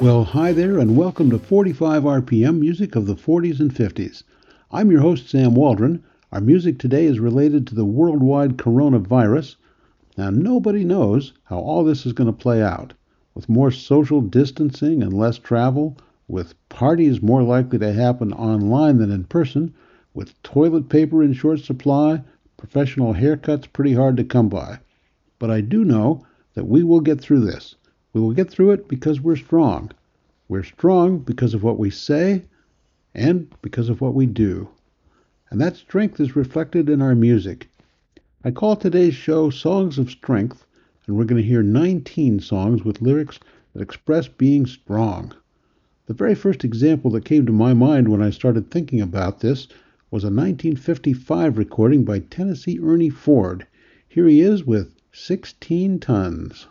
Well, hi there, and welcome to 45 RPM music of the 40s and 50s. I'm your host, Sam Waldron. Our music today is related to the worldwide coronavirus. Now, nobody knows how all this is going to play out. With more social distancing and less travel, with parties more likely to happen online than in person, with toilet paper in short supply, professional haircuts pretty hard to come by. But I do know that we will get through this. We will get through it because we're strong. We're strong because of what we say and because of what we do. And that strength is reflected in our music. I call today's show Songs of Strength, and we're going to hear 19 songs with lyrics that express being strong. The very first example that came to my mind when I started thinking about this was a 1955 recording by Tennessee Ernie Ford. Here he is with 16 Tons.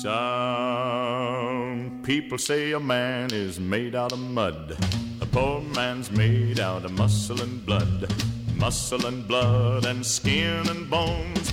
Some people say a man is made out of mud. A poor man's made out of muscle and blood. Muscle and blood and skin and bones.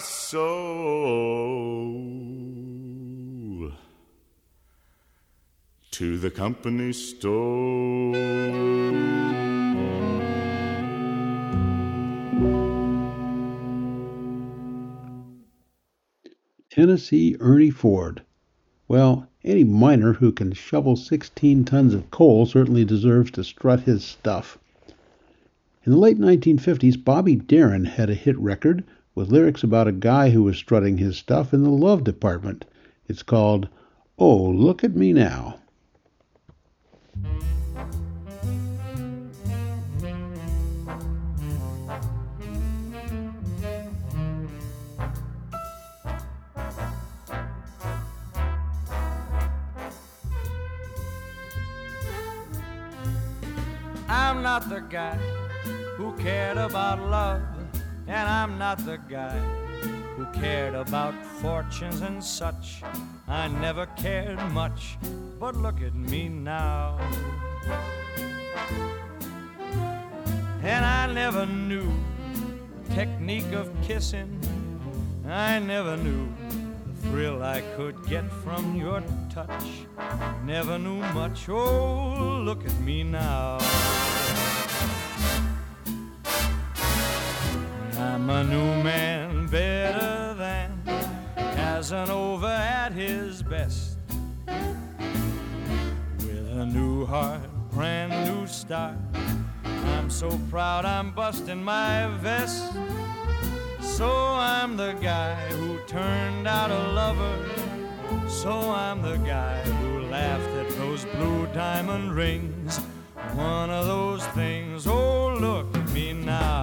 soul to the company store. Tennessee Ernie Ford. Well, any miner who can shovel 16 tons of coal certainly deserves to strut his stuff. In the late 1950s, Bobby Darin had a hit record with lyrics about a guy who was strutting his stuff in the love department. It's called Oh, Look at Me Now. I'm not the guy cared about love and I'm not the guy who cared about fortunes and such. I never cared much, but look at me now. And I never knew technique of kissing. I never knew the thrill I could get from your touch. Never knew much. Oh, look at me now. I'm a new man, better than Casanova at his best. With a new heart, brand new start. I'm so proud I'm busting my vest. So I'm the guy who turned out a lover. So I'm the guy who laughed at those blue diamond rings. One of those things, oh, look at me now.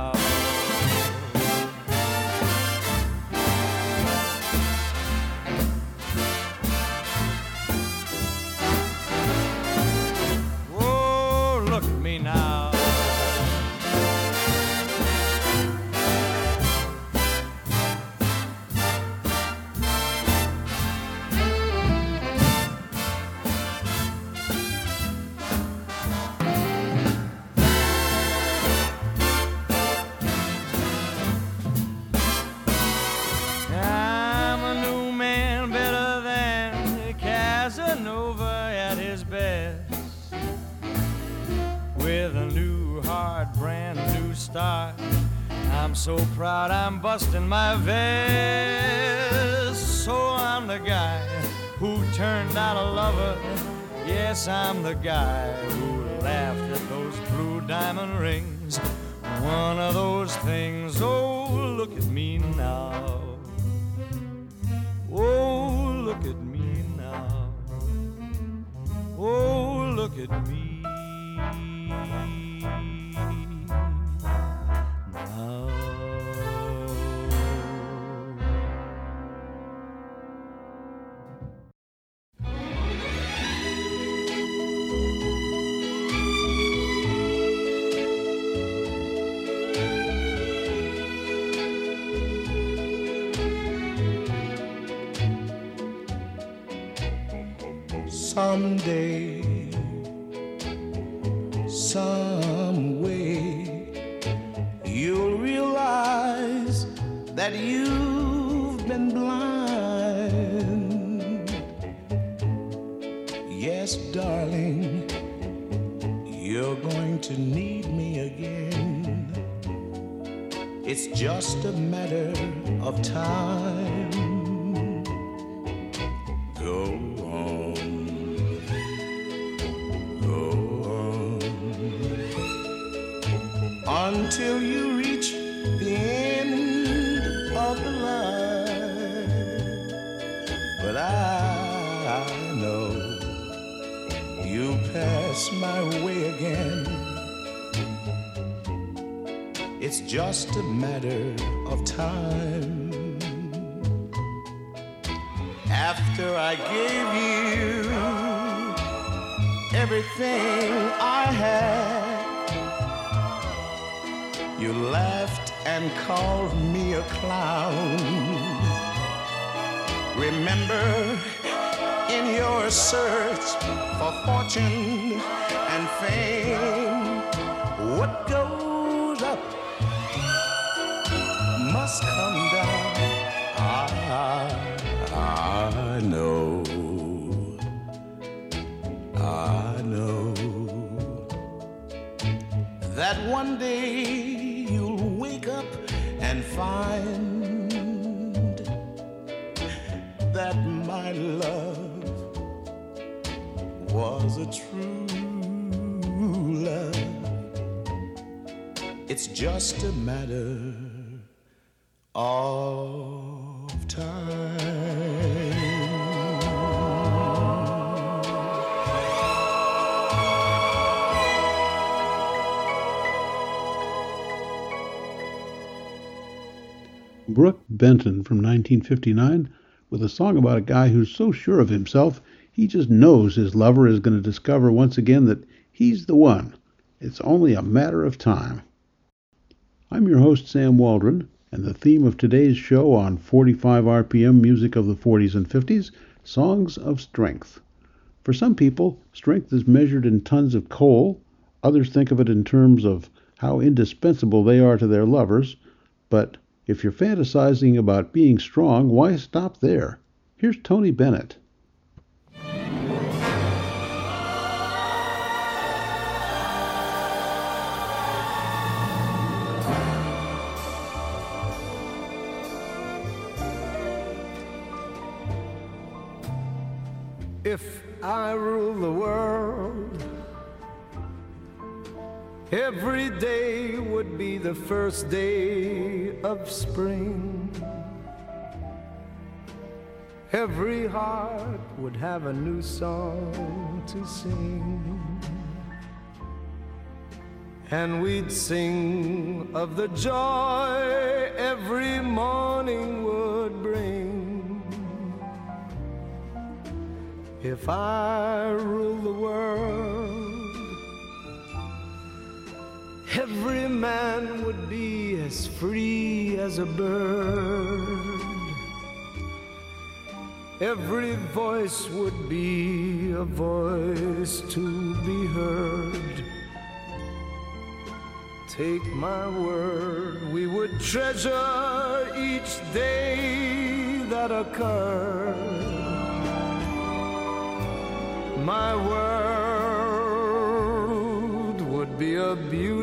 So proud I'm busting my vest. So I'm the guy who turned out a lover. Yes, I'm the guy who laughed at those blue diamond rings. One of those things, oh, look at me now. Oh, look at me now. Oh, look at me Someday, some way, you'll realize that you've been blind. Yes, darling, you're going to need me again. It's just a matter of time. Brook Benton from 1959 with a song about a guy who's so sure of himself he just knows his lover is going to discover once again that he's the one. It's only a matter of time. I'm your host, Sam Waldron, and the theme of today's show on 45 RPM music of the 40s and 50s songs of strength. For some people, strength is measured in tons of coal. Others think of it in terms of how indispensable they are to their lovers. But if you're fantasizing about being strong, why stop there? Here's Tony Bennett. If I rule the world, every day would be the first day of spring. Every heart would have a new song to sing. And we'd sing of the joy every morning would bring. If I rule the world, every man would be as free as a bird. Every voice would be a voice to be heard. Take my word, we would treasure each day that occurred. My world would be a beautiful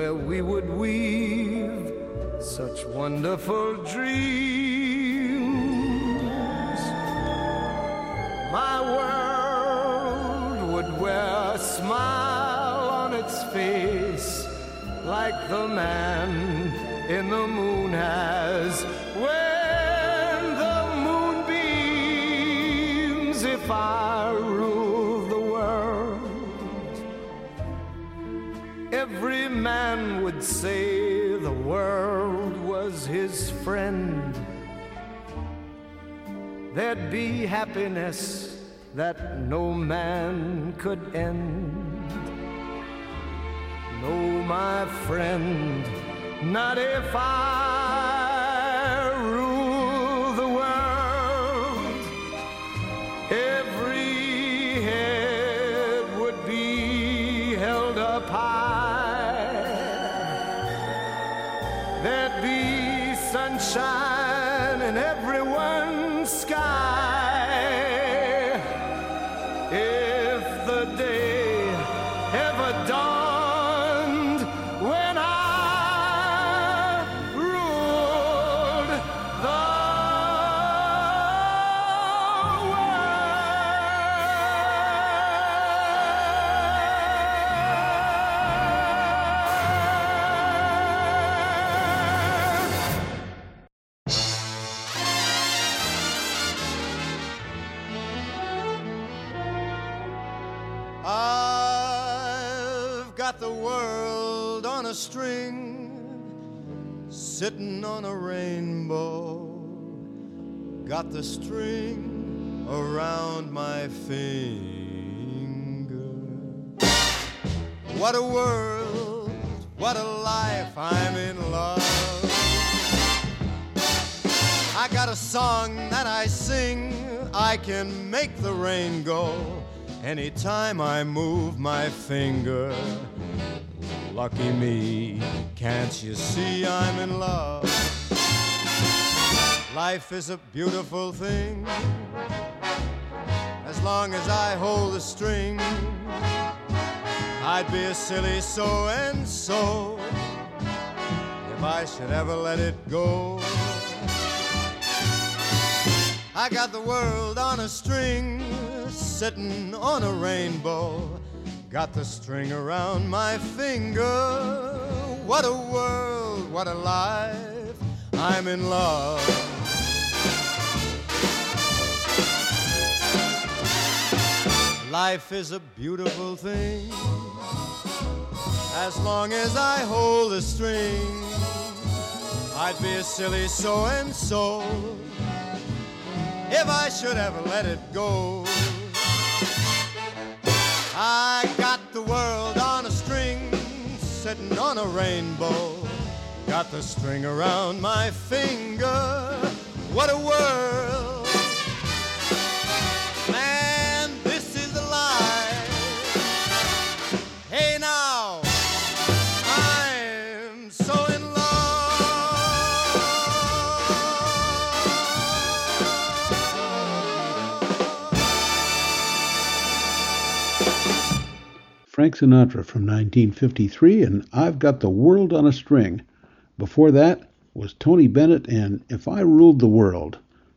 where we would weave such wonderful dreams. My world would wear a smile on its face like the man in the moon has when the moon beams. If I man would say the world was his friend. There'd be happiness that no man could end. No, my friend, not if I the world on a string, sitting on a rainbow. Got the string around my finger. What a world, what a life, I'm in love. I got a song that I sing, I can make the rain go anytime I move my finger. Lucky me, can't you see I'm in love? Life is a beautiful thing as long as I hold the string. I'd be a silly so and so if I should ever let it go. I got the world on a string, sitting on a rainbow. Got the string around my finger. What a world, what a life. I'm in love. Life is a beautiful thing as long as I hold the string. I'd be a silly so and so if I should ever let it go. I got the world on a string, sitting on a rainbow. Got the string around my finger. What a world! Frank Sinatra from 1953 and I've Got the World on a String. Before that was Tony Bennett and If I Ruled the World.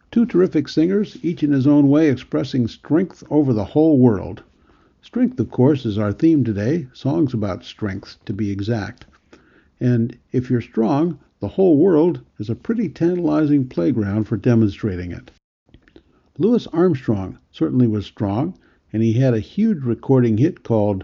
Two terrific singers, each in his own way expressing strength over the whole world. Strength, of course, is our theme today, songs about strength, to be exact. And if you're strong, the whole world is a pretty tantalizing playground for demonstrating it. Louis Armstrong certainly was strong, and he had a huge recording hit called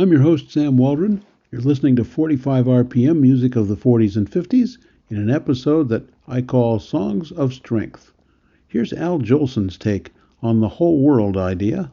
I'm your host, Sam Waldron. You're listening to 45 RPM music of the 40s and 50s in an episode that I call Songs of Strength. Here's Al Jolson's take on the whole world idea.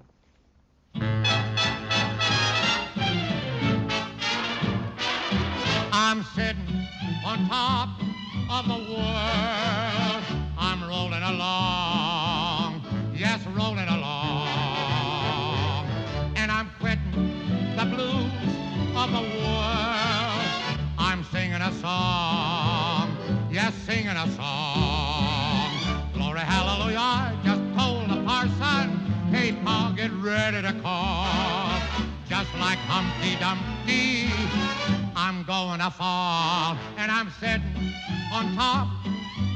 To fall, and I'm sitting on top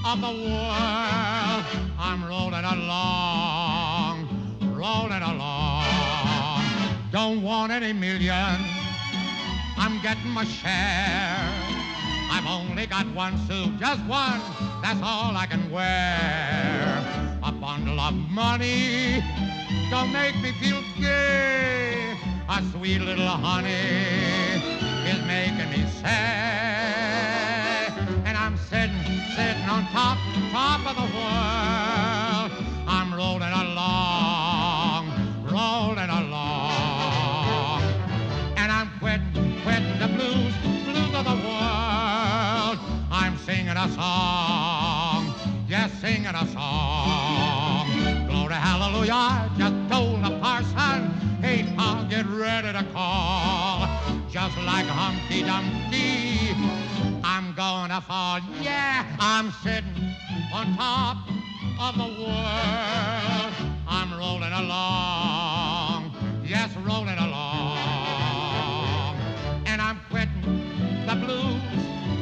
of the world. I'm rolling along, rolling along. Don't want any million, I'm getting my share. I've only got one suit, just one, that's all I can wear. A bundle of money don't make me feel gay. A sweet little honey making me sad. And I'm sitting, sitting on top, top of the world. I'm rolling along, rolling along. And I'm quitting, quitting the blues, blues of the world. I'm singing a song, yes, singing a song. Glory, hallelujah, just told the parson, hey, Pa, get ready to call. Just like Humpty Dumpty, I'm gonna fall. Yeah, I'm sitting on top of the world. I'm rolling along, yes, rolling along. And I'm quitting the blues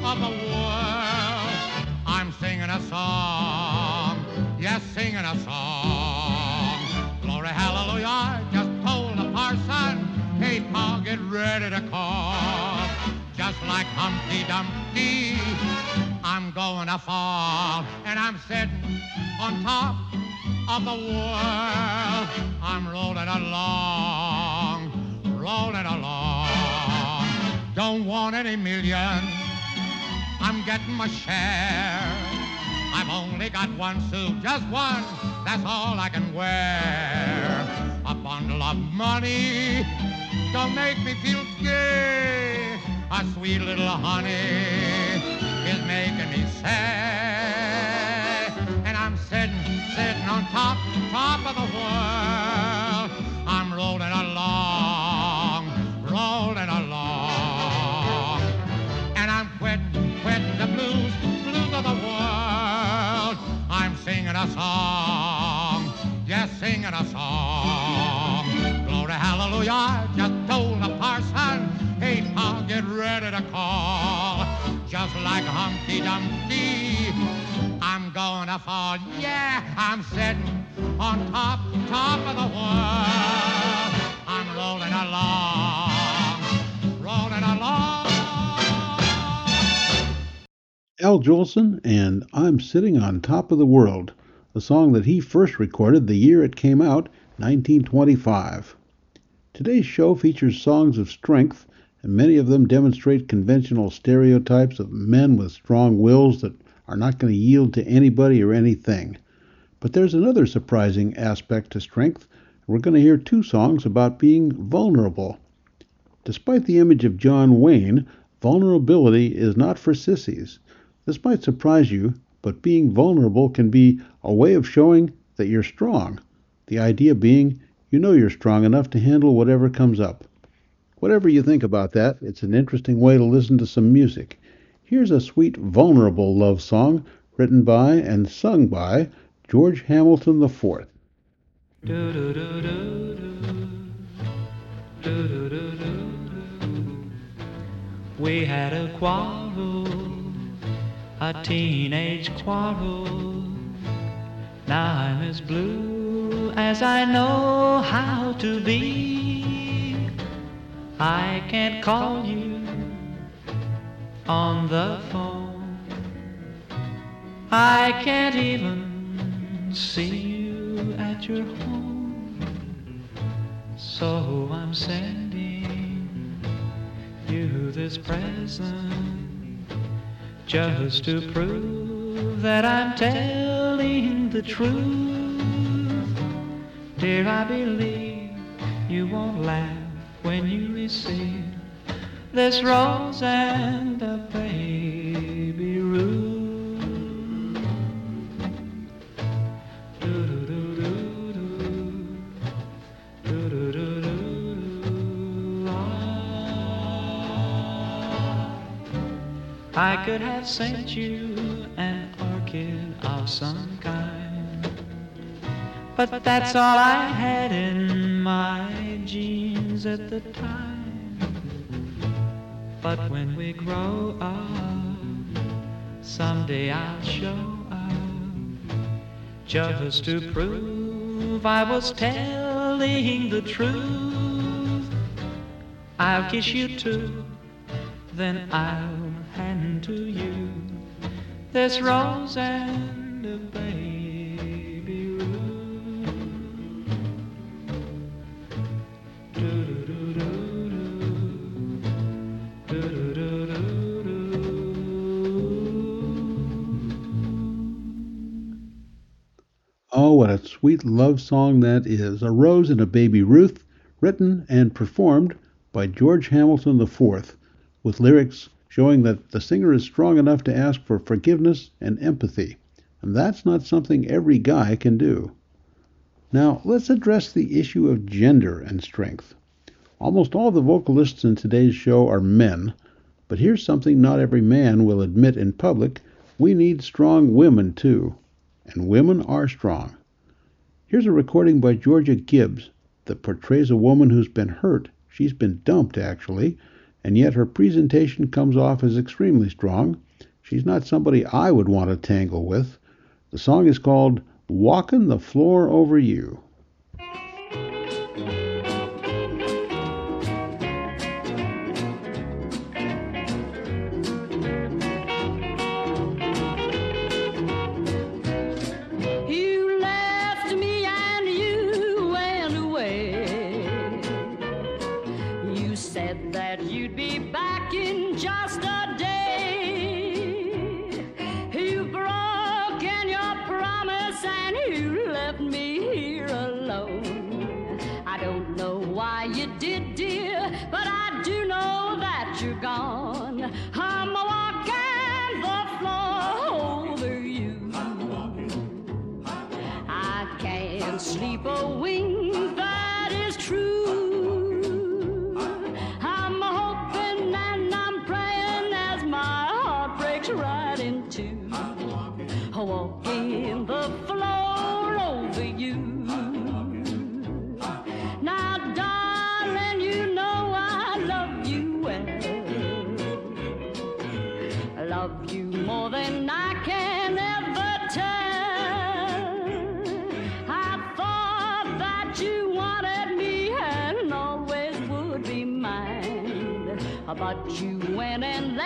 of the world. I'm singing a song, yes, singing a song. Ready to call. Just like Humpty Dumpty, I'm going to fall, and I'm sitting on top of the world. I'm rolling along, rolling along. Don't want any million. I'm getting my share. I've only got one suit, just one. That's all I can wear. A bundle of money don't make me feel gay. A sweet little honey is making me sad. And I'm sitting, sitting on top, top of the world. I'm rolling along, rolling along. And I'm quitting, quitting the blues, blues of the world. I'm singing a song, yes, singing a song. Glory, hallelujah, just told the parson, Tom, get ready to call. Just like Humpty Dumpty, I'm gonna fall. Yeah, I'm sitting on top, top of the world. I'm rolling along, rolling along. Al Jolson and I'm Sitting on Top of the World, a song that he first recorded the year it came out, 1925. Today's show features songs of strength, and many of them demonstrate conventional stereotypes of men with strong wills that are not going to yield to anybody or anything. But there's another surprising aspect to strength. We're going to hear two songs about being vulnerable. Despite the image of John Wayne, vulnerability is not for sissies. This might surprise you, but being vulnerable can be a way of showing that you're strong. The idea being you know you're strong enough to handle whatever comes up. Whatever you think about that, it's an interesting way to listen to some music. Here's a sweet, vulnerable love song written by and sung by George Hamilton IV. We had a quarrel, a teenage quarrel. Now I'm as blue as I know how to be. I can't call you on the phone. I can't even see you at your home. So I'm sending you this present just to prove that I'm telling the truth. Dear, I believe you won't laugh when you receive this rose and a baby. Ah. I could have sent you an orchid of some kind, but that's all I had in my jeans at the time. But when we grow up, someday I'll show up just to prove I was telling the truth. I'll kiss you too, then I'll hand to you this rose and a baby sweet love song that is. A Rose and a Baby Ruth, written and performed by George Hamilton IV, with lyrics showing that the singer is strong enough to ask for forgiveness and empathy. And that's not something every guy can do. Now, let's address the issue of gender and strength. Almost all the vocalists in today's show are men, but here's something not every man will admit in public we need strong women too. And women are strong. Here's a recording by Georgia Gibbs that portrays a woman who's been hurt. She's been dumped, actually, and yet her presentation comes off as extremely strong. She's not somebody I would want to tangle with. The song is called Walkin' the Floor Over You. You went and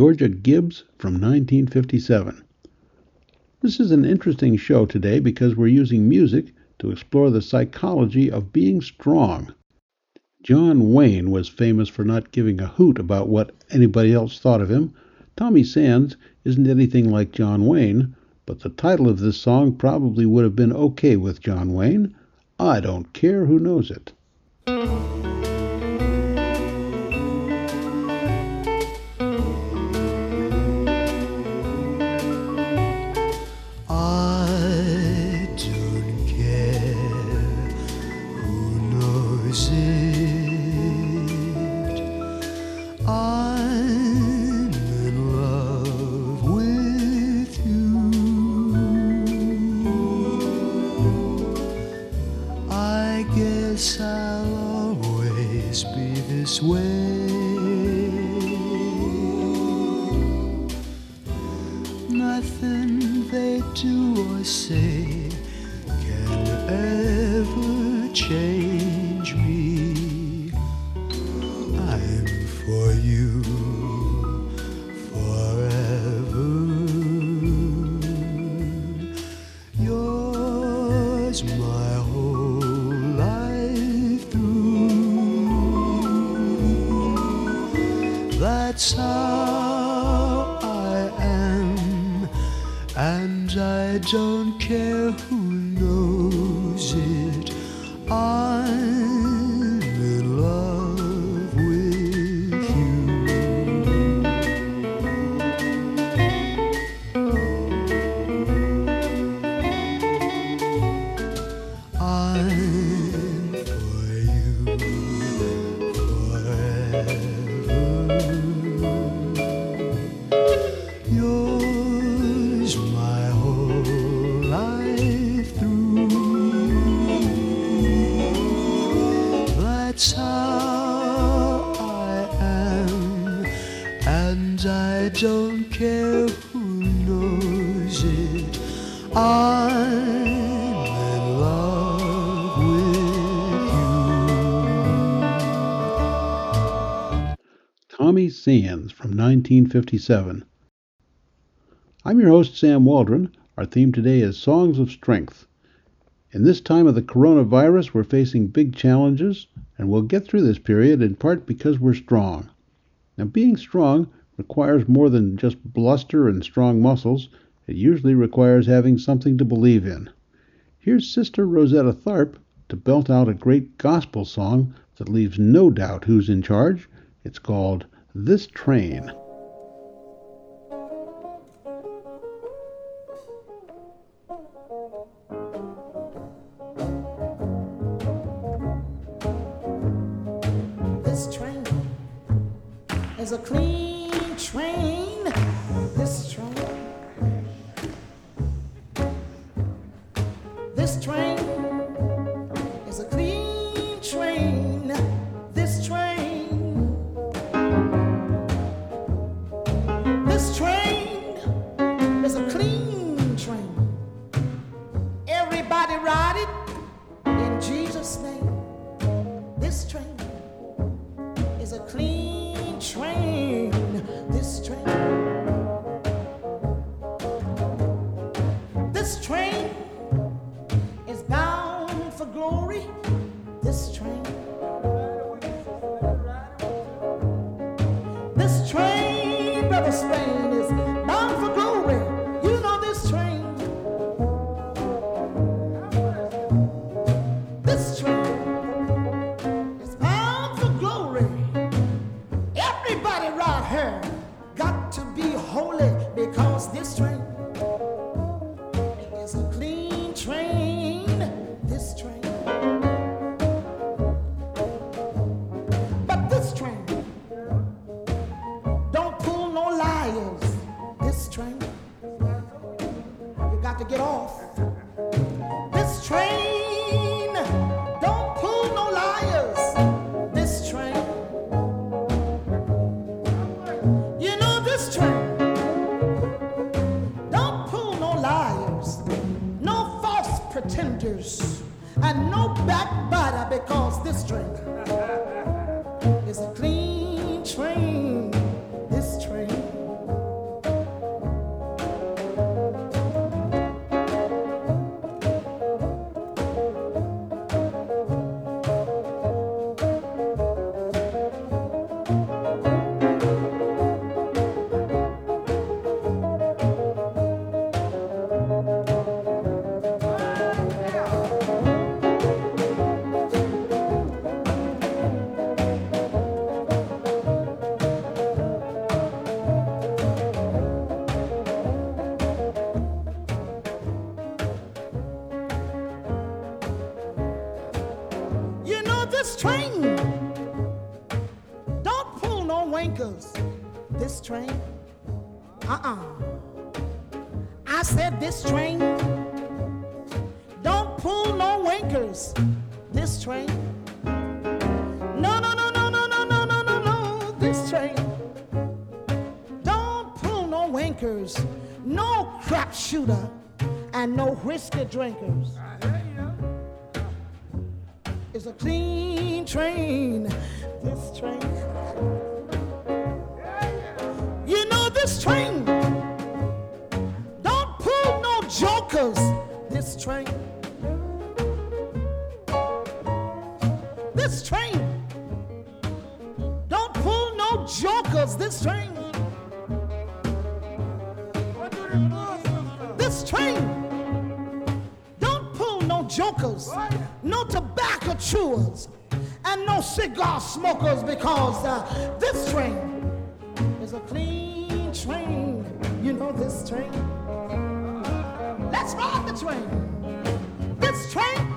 Georgia Gibbs from 1957. This is an interesting show today because we're using music to explore the psychology of being strong. John Wayne was famous for not giving a hoot about what anybody else thought of him. Tommy Sands isn't anything like John Wayne, but the title of this song probably would have been okay with John Wayne. I don't care who knows it. Don't care who knows it. I'm in love with you. Tommy Sands from 1957. I'm your host, Sam Waldron. Our theme today is Songs of Strength. In this time of the coronavirus, we're facing big challenges, and we'll get through this period in part because we're strong. Now, being strong requires more than just bluster and strong muscles, it usually requires having something to believe in. Here's Sister Rosetta Tharpe to belt out a great gospel song that leaves no doubt who's in charge. It's called This Train. understand is This train, uh-uh. I said this train don't pull no wankers. This train. No, no, no, no, no, no, no, no, no, no. This train don't pull no wankers, no crap shooter, and no whiskey drinkers. It's a clean train. This train. This train. Don't pull no jokers. This train. This train. Don't pull no jokers. This train. This train. Don't pull no jokers, no tobacco chewers, and no cigar smokers because uh, this train train. Let's ride the train. This train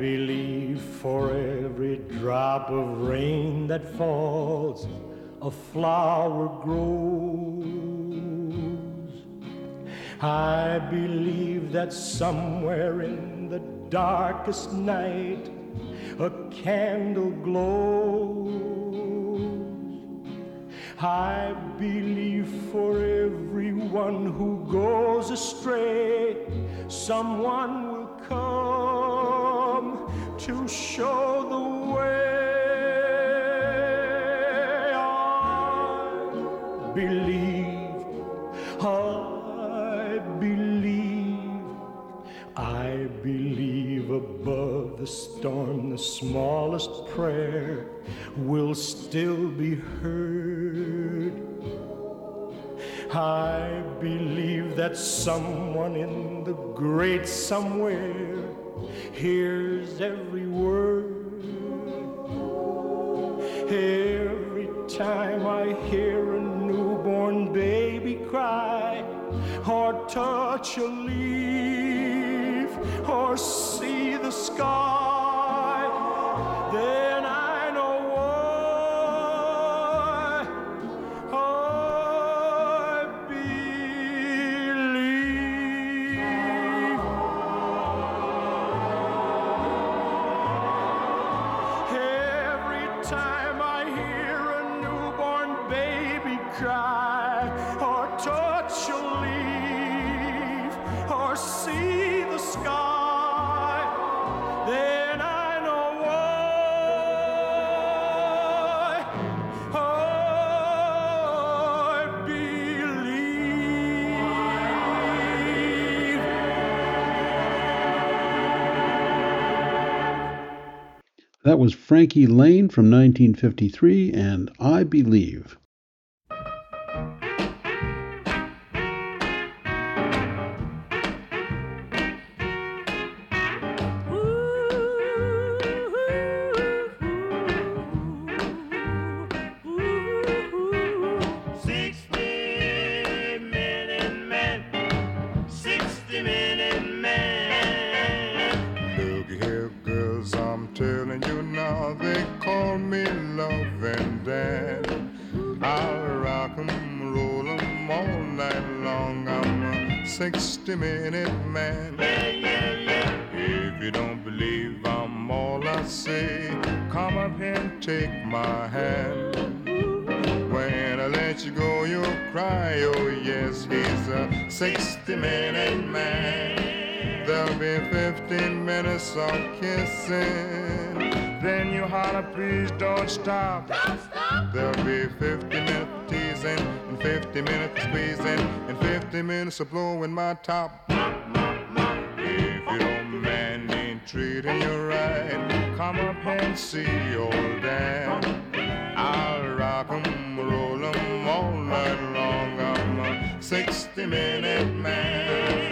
believe for every drop of rain that falls, a flower grows. I believe that somewhere in the darkest night, a candle glows. I believe for everyone who goes astray, someone to show the way. I believe, I believe, I believe above the storm, the smallest prayer will still be heard. I believe that someone in the great somewhere hears every word. Every time I hear a newborn baby cry, or touch a leaf, or see the sky, then That was Frankie Laine from 1953 and I Believe. Kissing. Then you holler, please don't stop. Don't stop. There'll be 50 minutes of teasing, and 50 minutes of squeezing, and 50 minutes of blowing my top. If your man ain't treating you right, come up and see old Dan. I'll rock 'em, roll 'em all night long. I'm a 60 minute man.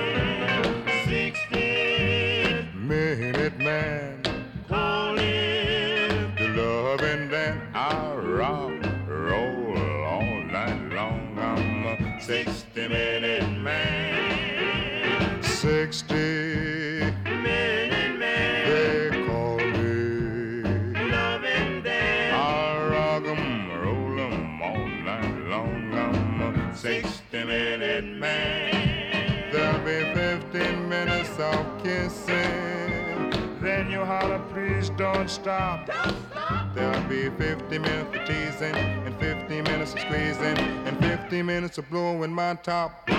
Don't stop. There'll be 50 minutes of teasing, and 50 minutes of squeezing, and 50 minutes of blowing my top. If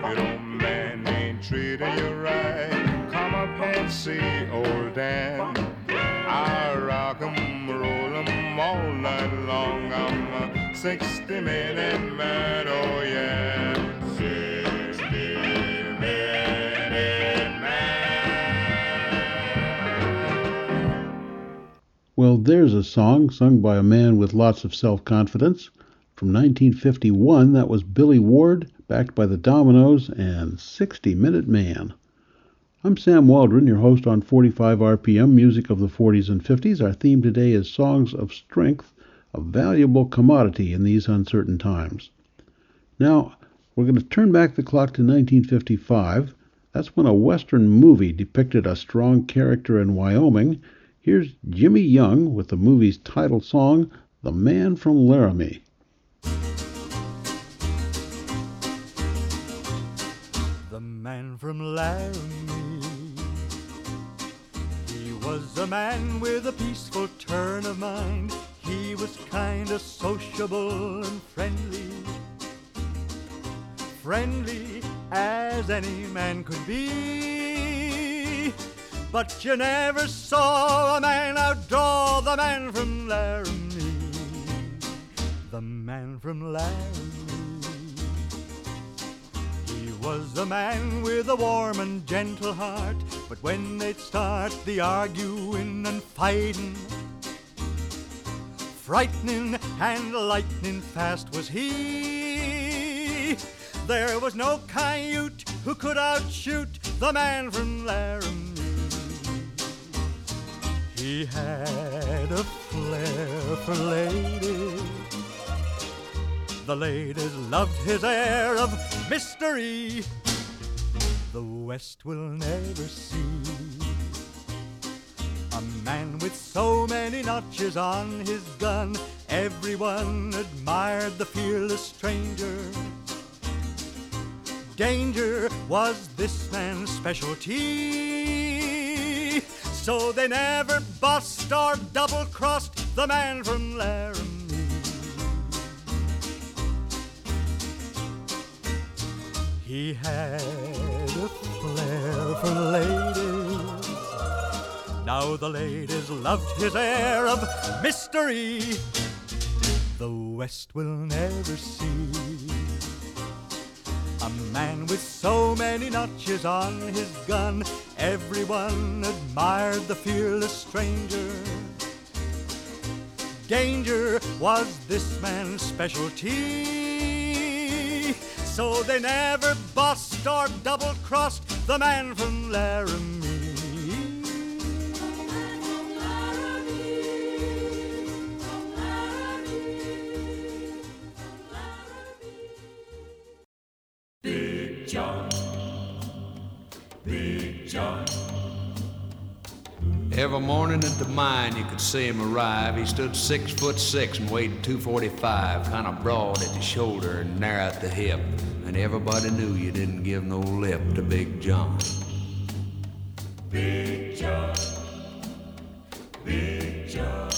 your old man ain't treating you right, come up and see old Dan. I rock 'em, roll 'em all night long. I'm a 60 minute man, oh yeah. Well, there's a song sung by a man with lots of self confidence. From 1951, that was Billy Ward, backed by the Dominoes and 60 Minute Man. I'm Sam Waldron, your host on 45 RPM, music of the 40s and 50s. Our theme today is Songs of Strength, a valuable commodity in these uncertain times. Now, we're going to turn back the clock to 1955. That's when a Western movie depicted a strong character in Wyoming. Here's Jimmy Young with the movie's title song, The Man from Laramie. The man from Laramie. He was a man with a peaceful turn of mind. He was kinda sociable and friendly. Friendly as any man could be. But you never saw a man outdraw the man from Laramie. The man from Laramie. He was a man with a warm and gentle heart, but when they'd start the arguing and fighting, frightening and lightning fast was he. There was no coyote who could outshoot the man from Laramie. He had a flair for ladies. The ladies loved his air of mystery. The West will never see a man with so many notches on his gun. Everyone admired the fearless stranger. Danger was this man's specialty. So they never bust or double crossed the man from Laramie. He had a flair for ladies. Now the ladies loved his air of mystery. The West will never see a man with so many notches on his gun. Everyone admired the fearless stranger. Danger was this man's specialty. So they never bust or double crossed the man from Laramie. The mine, you could see him arrive. He stood six foot six and weighed 245, kind of broad at the shoulder and narrow at the hip. And everybody knew you didn't give no lip to Big John. Big John. Big John.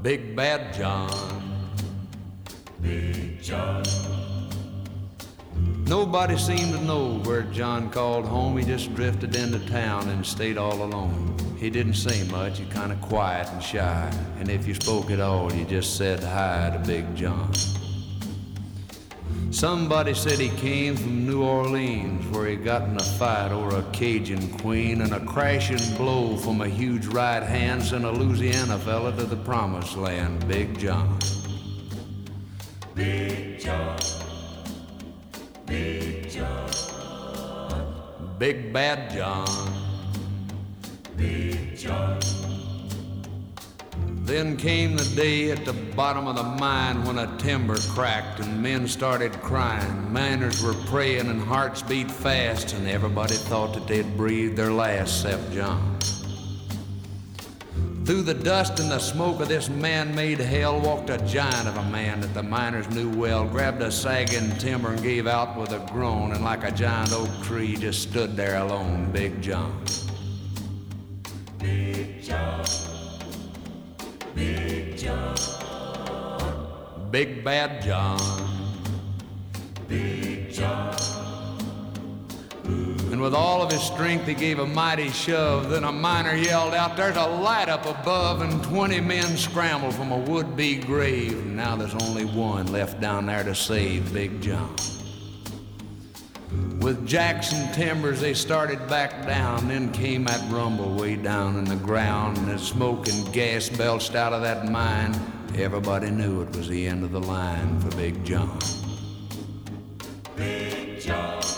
Big Bad John. Big John. Nobody seemed to know where John called home. He just drifted into town and stayed all alone. He didn't say much, he kind of quiet and shy. And if you spoke at all, you just said hi to Big John. Somebody said he came from New Orleans, where he got in a fight over a Cajun queen, and a crashing blow from a huge right hand sent a Louisiana fella to the promised land, Big John. Big John. Big John. Big Bad John. Big John. Then came the day at the bottom of the mine when a timber cracked and men started crying. Miners were praying and hearts beat fast, and everybody thought that they'd breathe their last except John. Through the dust and the smoke of this man made hell walked a giant of a man that the miners knew well, grabbed a sagging timber and gave out with a groan, and like a giant oak tree just stood there alone, Big John. Big John. Big John. Big Bad John. Big John. And with all of his strength, he gave a mighty shove. Then a miner yelled out, There's a light up above, and 20 men scrambled from a would be grave. And now there's only one left down there to save Big John. With Jackson timbers, they started back down. Then came that rumble way down in the ground, and as smoke and gas belched out of that mine, everybody knew it was the end of the line for Big John. Big John.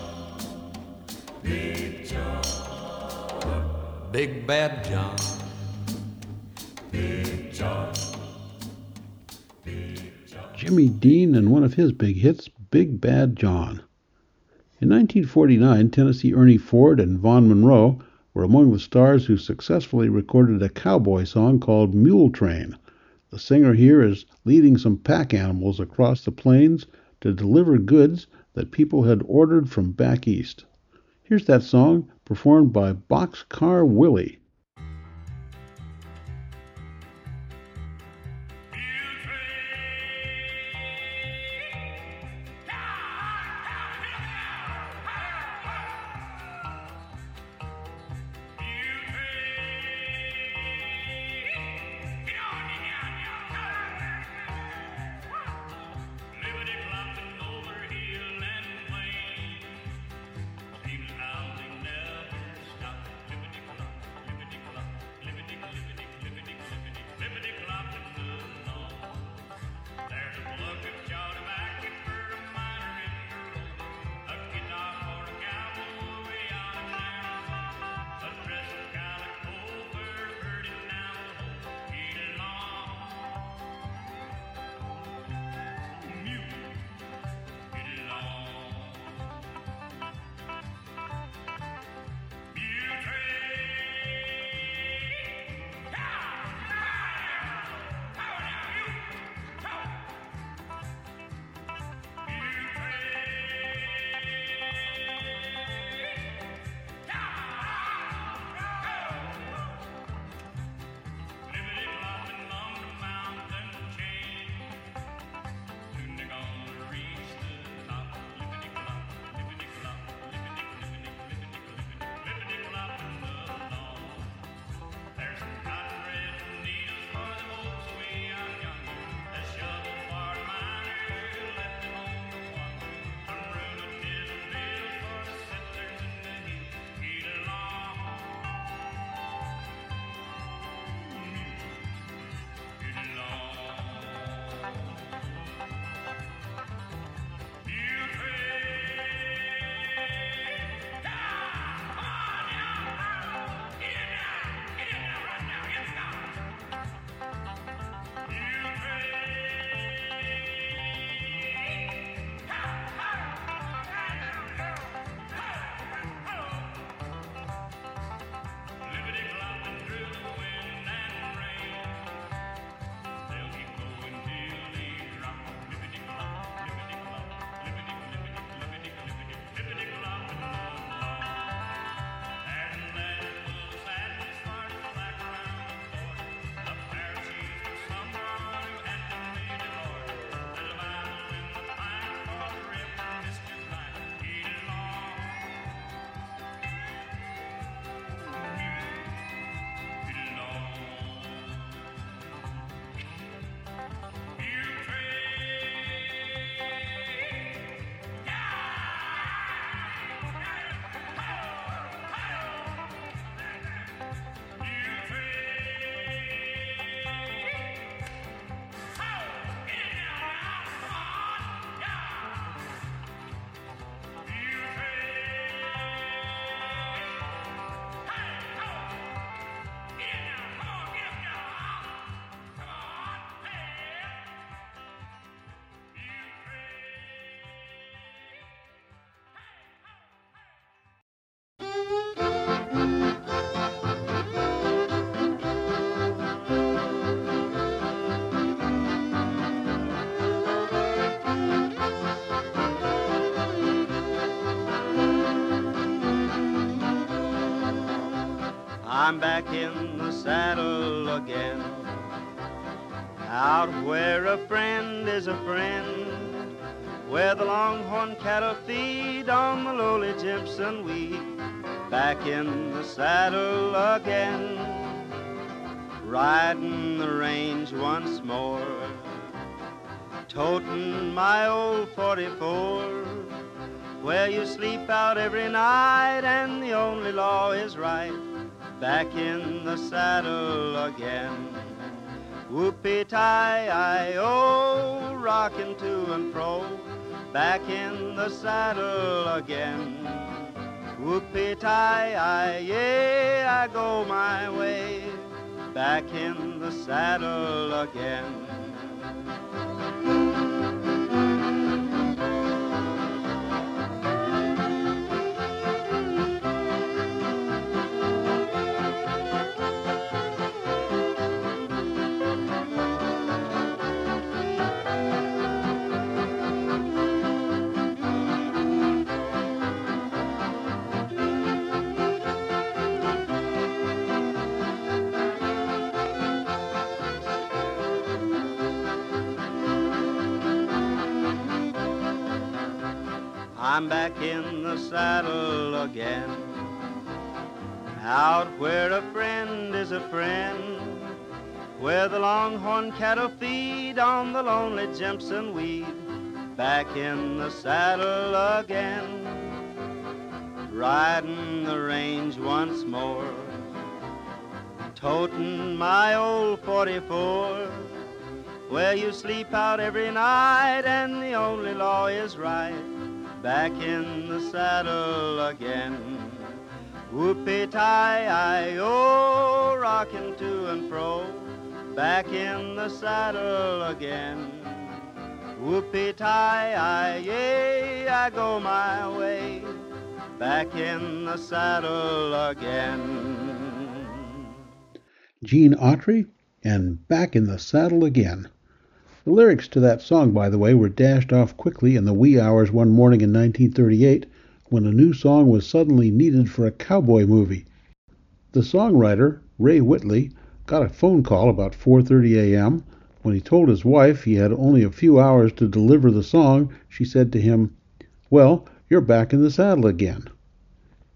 Big John. Big Bad John. Big John. Jimmy Dean and one of his big hits, Big Bad John. In 1949, Tennessee Ernie Ford and Vaughn Monroe were among the stars who successfully recorded a cowboy song called Mule Train. The singer here is leading some pack animals across the plains to deliver goods that people had ordered from back east. Here's that song performed by Boxcar Willie. I'm back in the saddle again. Out where a friend is a friend. Where the longhorn cattle feed on the lowly Jimson weed. Back in the saddle again. Riding the range once more. Toting my old 44 where you sleep out every night and the only law is right. Back in the saddle again. Whoopie tie I oh, rocking to and fro. Back in the saddle again. Whoopie tie I yeah, I go my way. Back in the saddle again. I'm back in the saddle again. Out where a friend is a friend, where the longhorn cattle feed on the lonely Jimson weed, back in the saddle again, riding the range once more, toting my old 44, where you sleep out every night and the only law is right, back in the saddle again. Whoopie tie I oh, rocking to and fro, back in the saddle again. Whoopie tie I yay, I go my way, back in the saddle again. Gene Autry and Back in the Saddle Again. The lyrics to that song, by the way, were dashed off quickly in the wee hours one morning in 1938 when a new song was suddenly needed for a cowboy movie. The songwriter, Ray Whitley, got a phone call about 4:30 a.m. When he told his wife he had only a few hours to deliver the song, she said to him, "Well, you're back in the saddle again."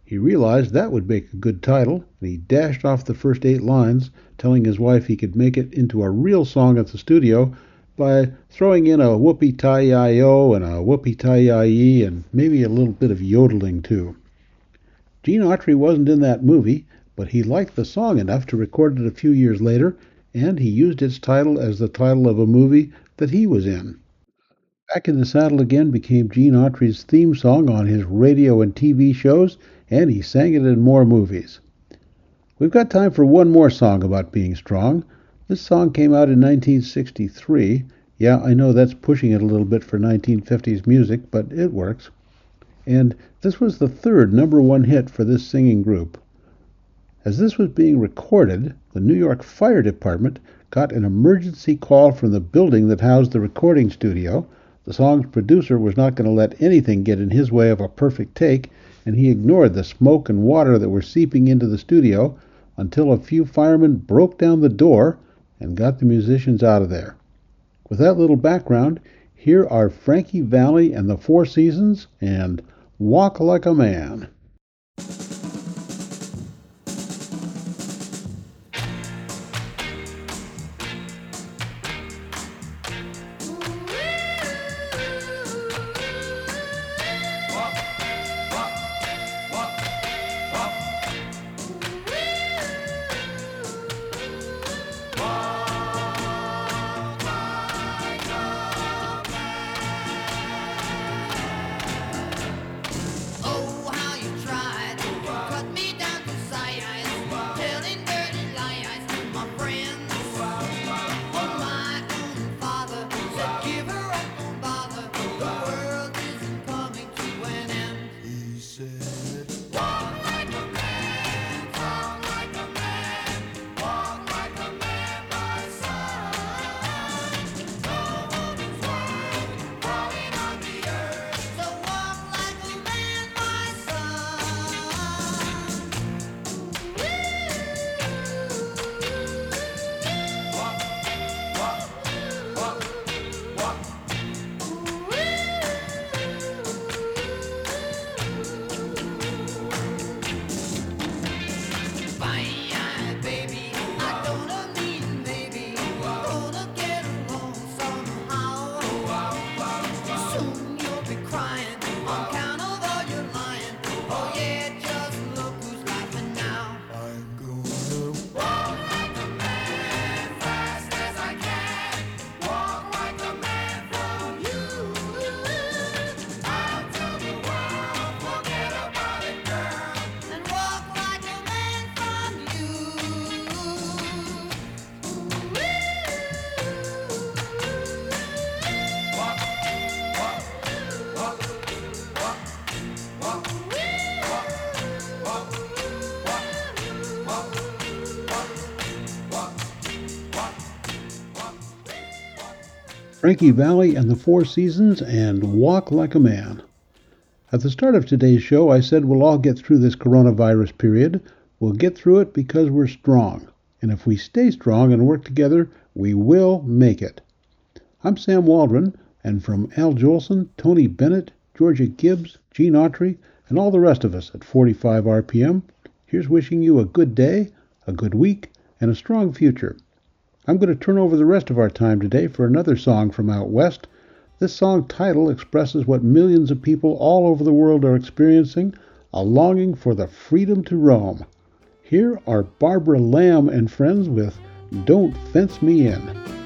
He realized that would make a good title, and he dashed off the first eight lines, telling his wife he could make it into a real song at the studio by throwing in a whoopee tie and a whoopee tie and maybe a little bit of yodeling too. Gene Autry wasn't in that movie, but he liked the song enough to record it a few years later, and he used its title as the title of a movie that he was in. Back in the Saddle Again became Gene Autry's theme song on his radio and TV shows, and he sang it in more movies. We've got time for one more song about being strong. This song came out in 1963. Yeah, I know that's pushing it a little bit for 1950s music, but it works. And this was the third number one hit for this singing group. As this was being recorded, the New York Fire Department got an emergency call from the building that housed the recording studio. The song's producer was not going to let anything get in his way of a perfect take, and he ignored the smoke and water that were seeping into the studio until a few firemen broke down the door and got the musicians out of there. With that little background, here are Frankie Valli and the Four Seasons and Walk Like a Man. Frankie Valli and the Four Seasons and Walk Like a Man. At the start of today's show, I said we'll all get through this coronavirus period. We'll get through it because we're strong. And if we stay strong and work together, we will make it. I'm Sam Waldron, and from Al Jolson, Tony Bennett, Georgia Gibbs, Gene Autry, and all the rest of us at 45 RPM, here's wishing you a good day, a good week, and a strong future. I'm going to turn over the rest of our time today for another song from out west. This song title expresses what millions of people all over the world are experiencing a longing for the freedom to roam. Here are Barbara Lamb and friends with Don't Fence Me In.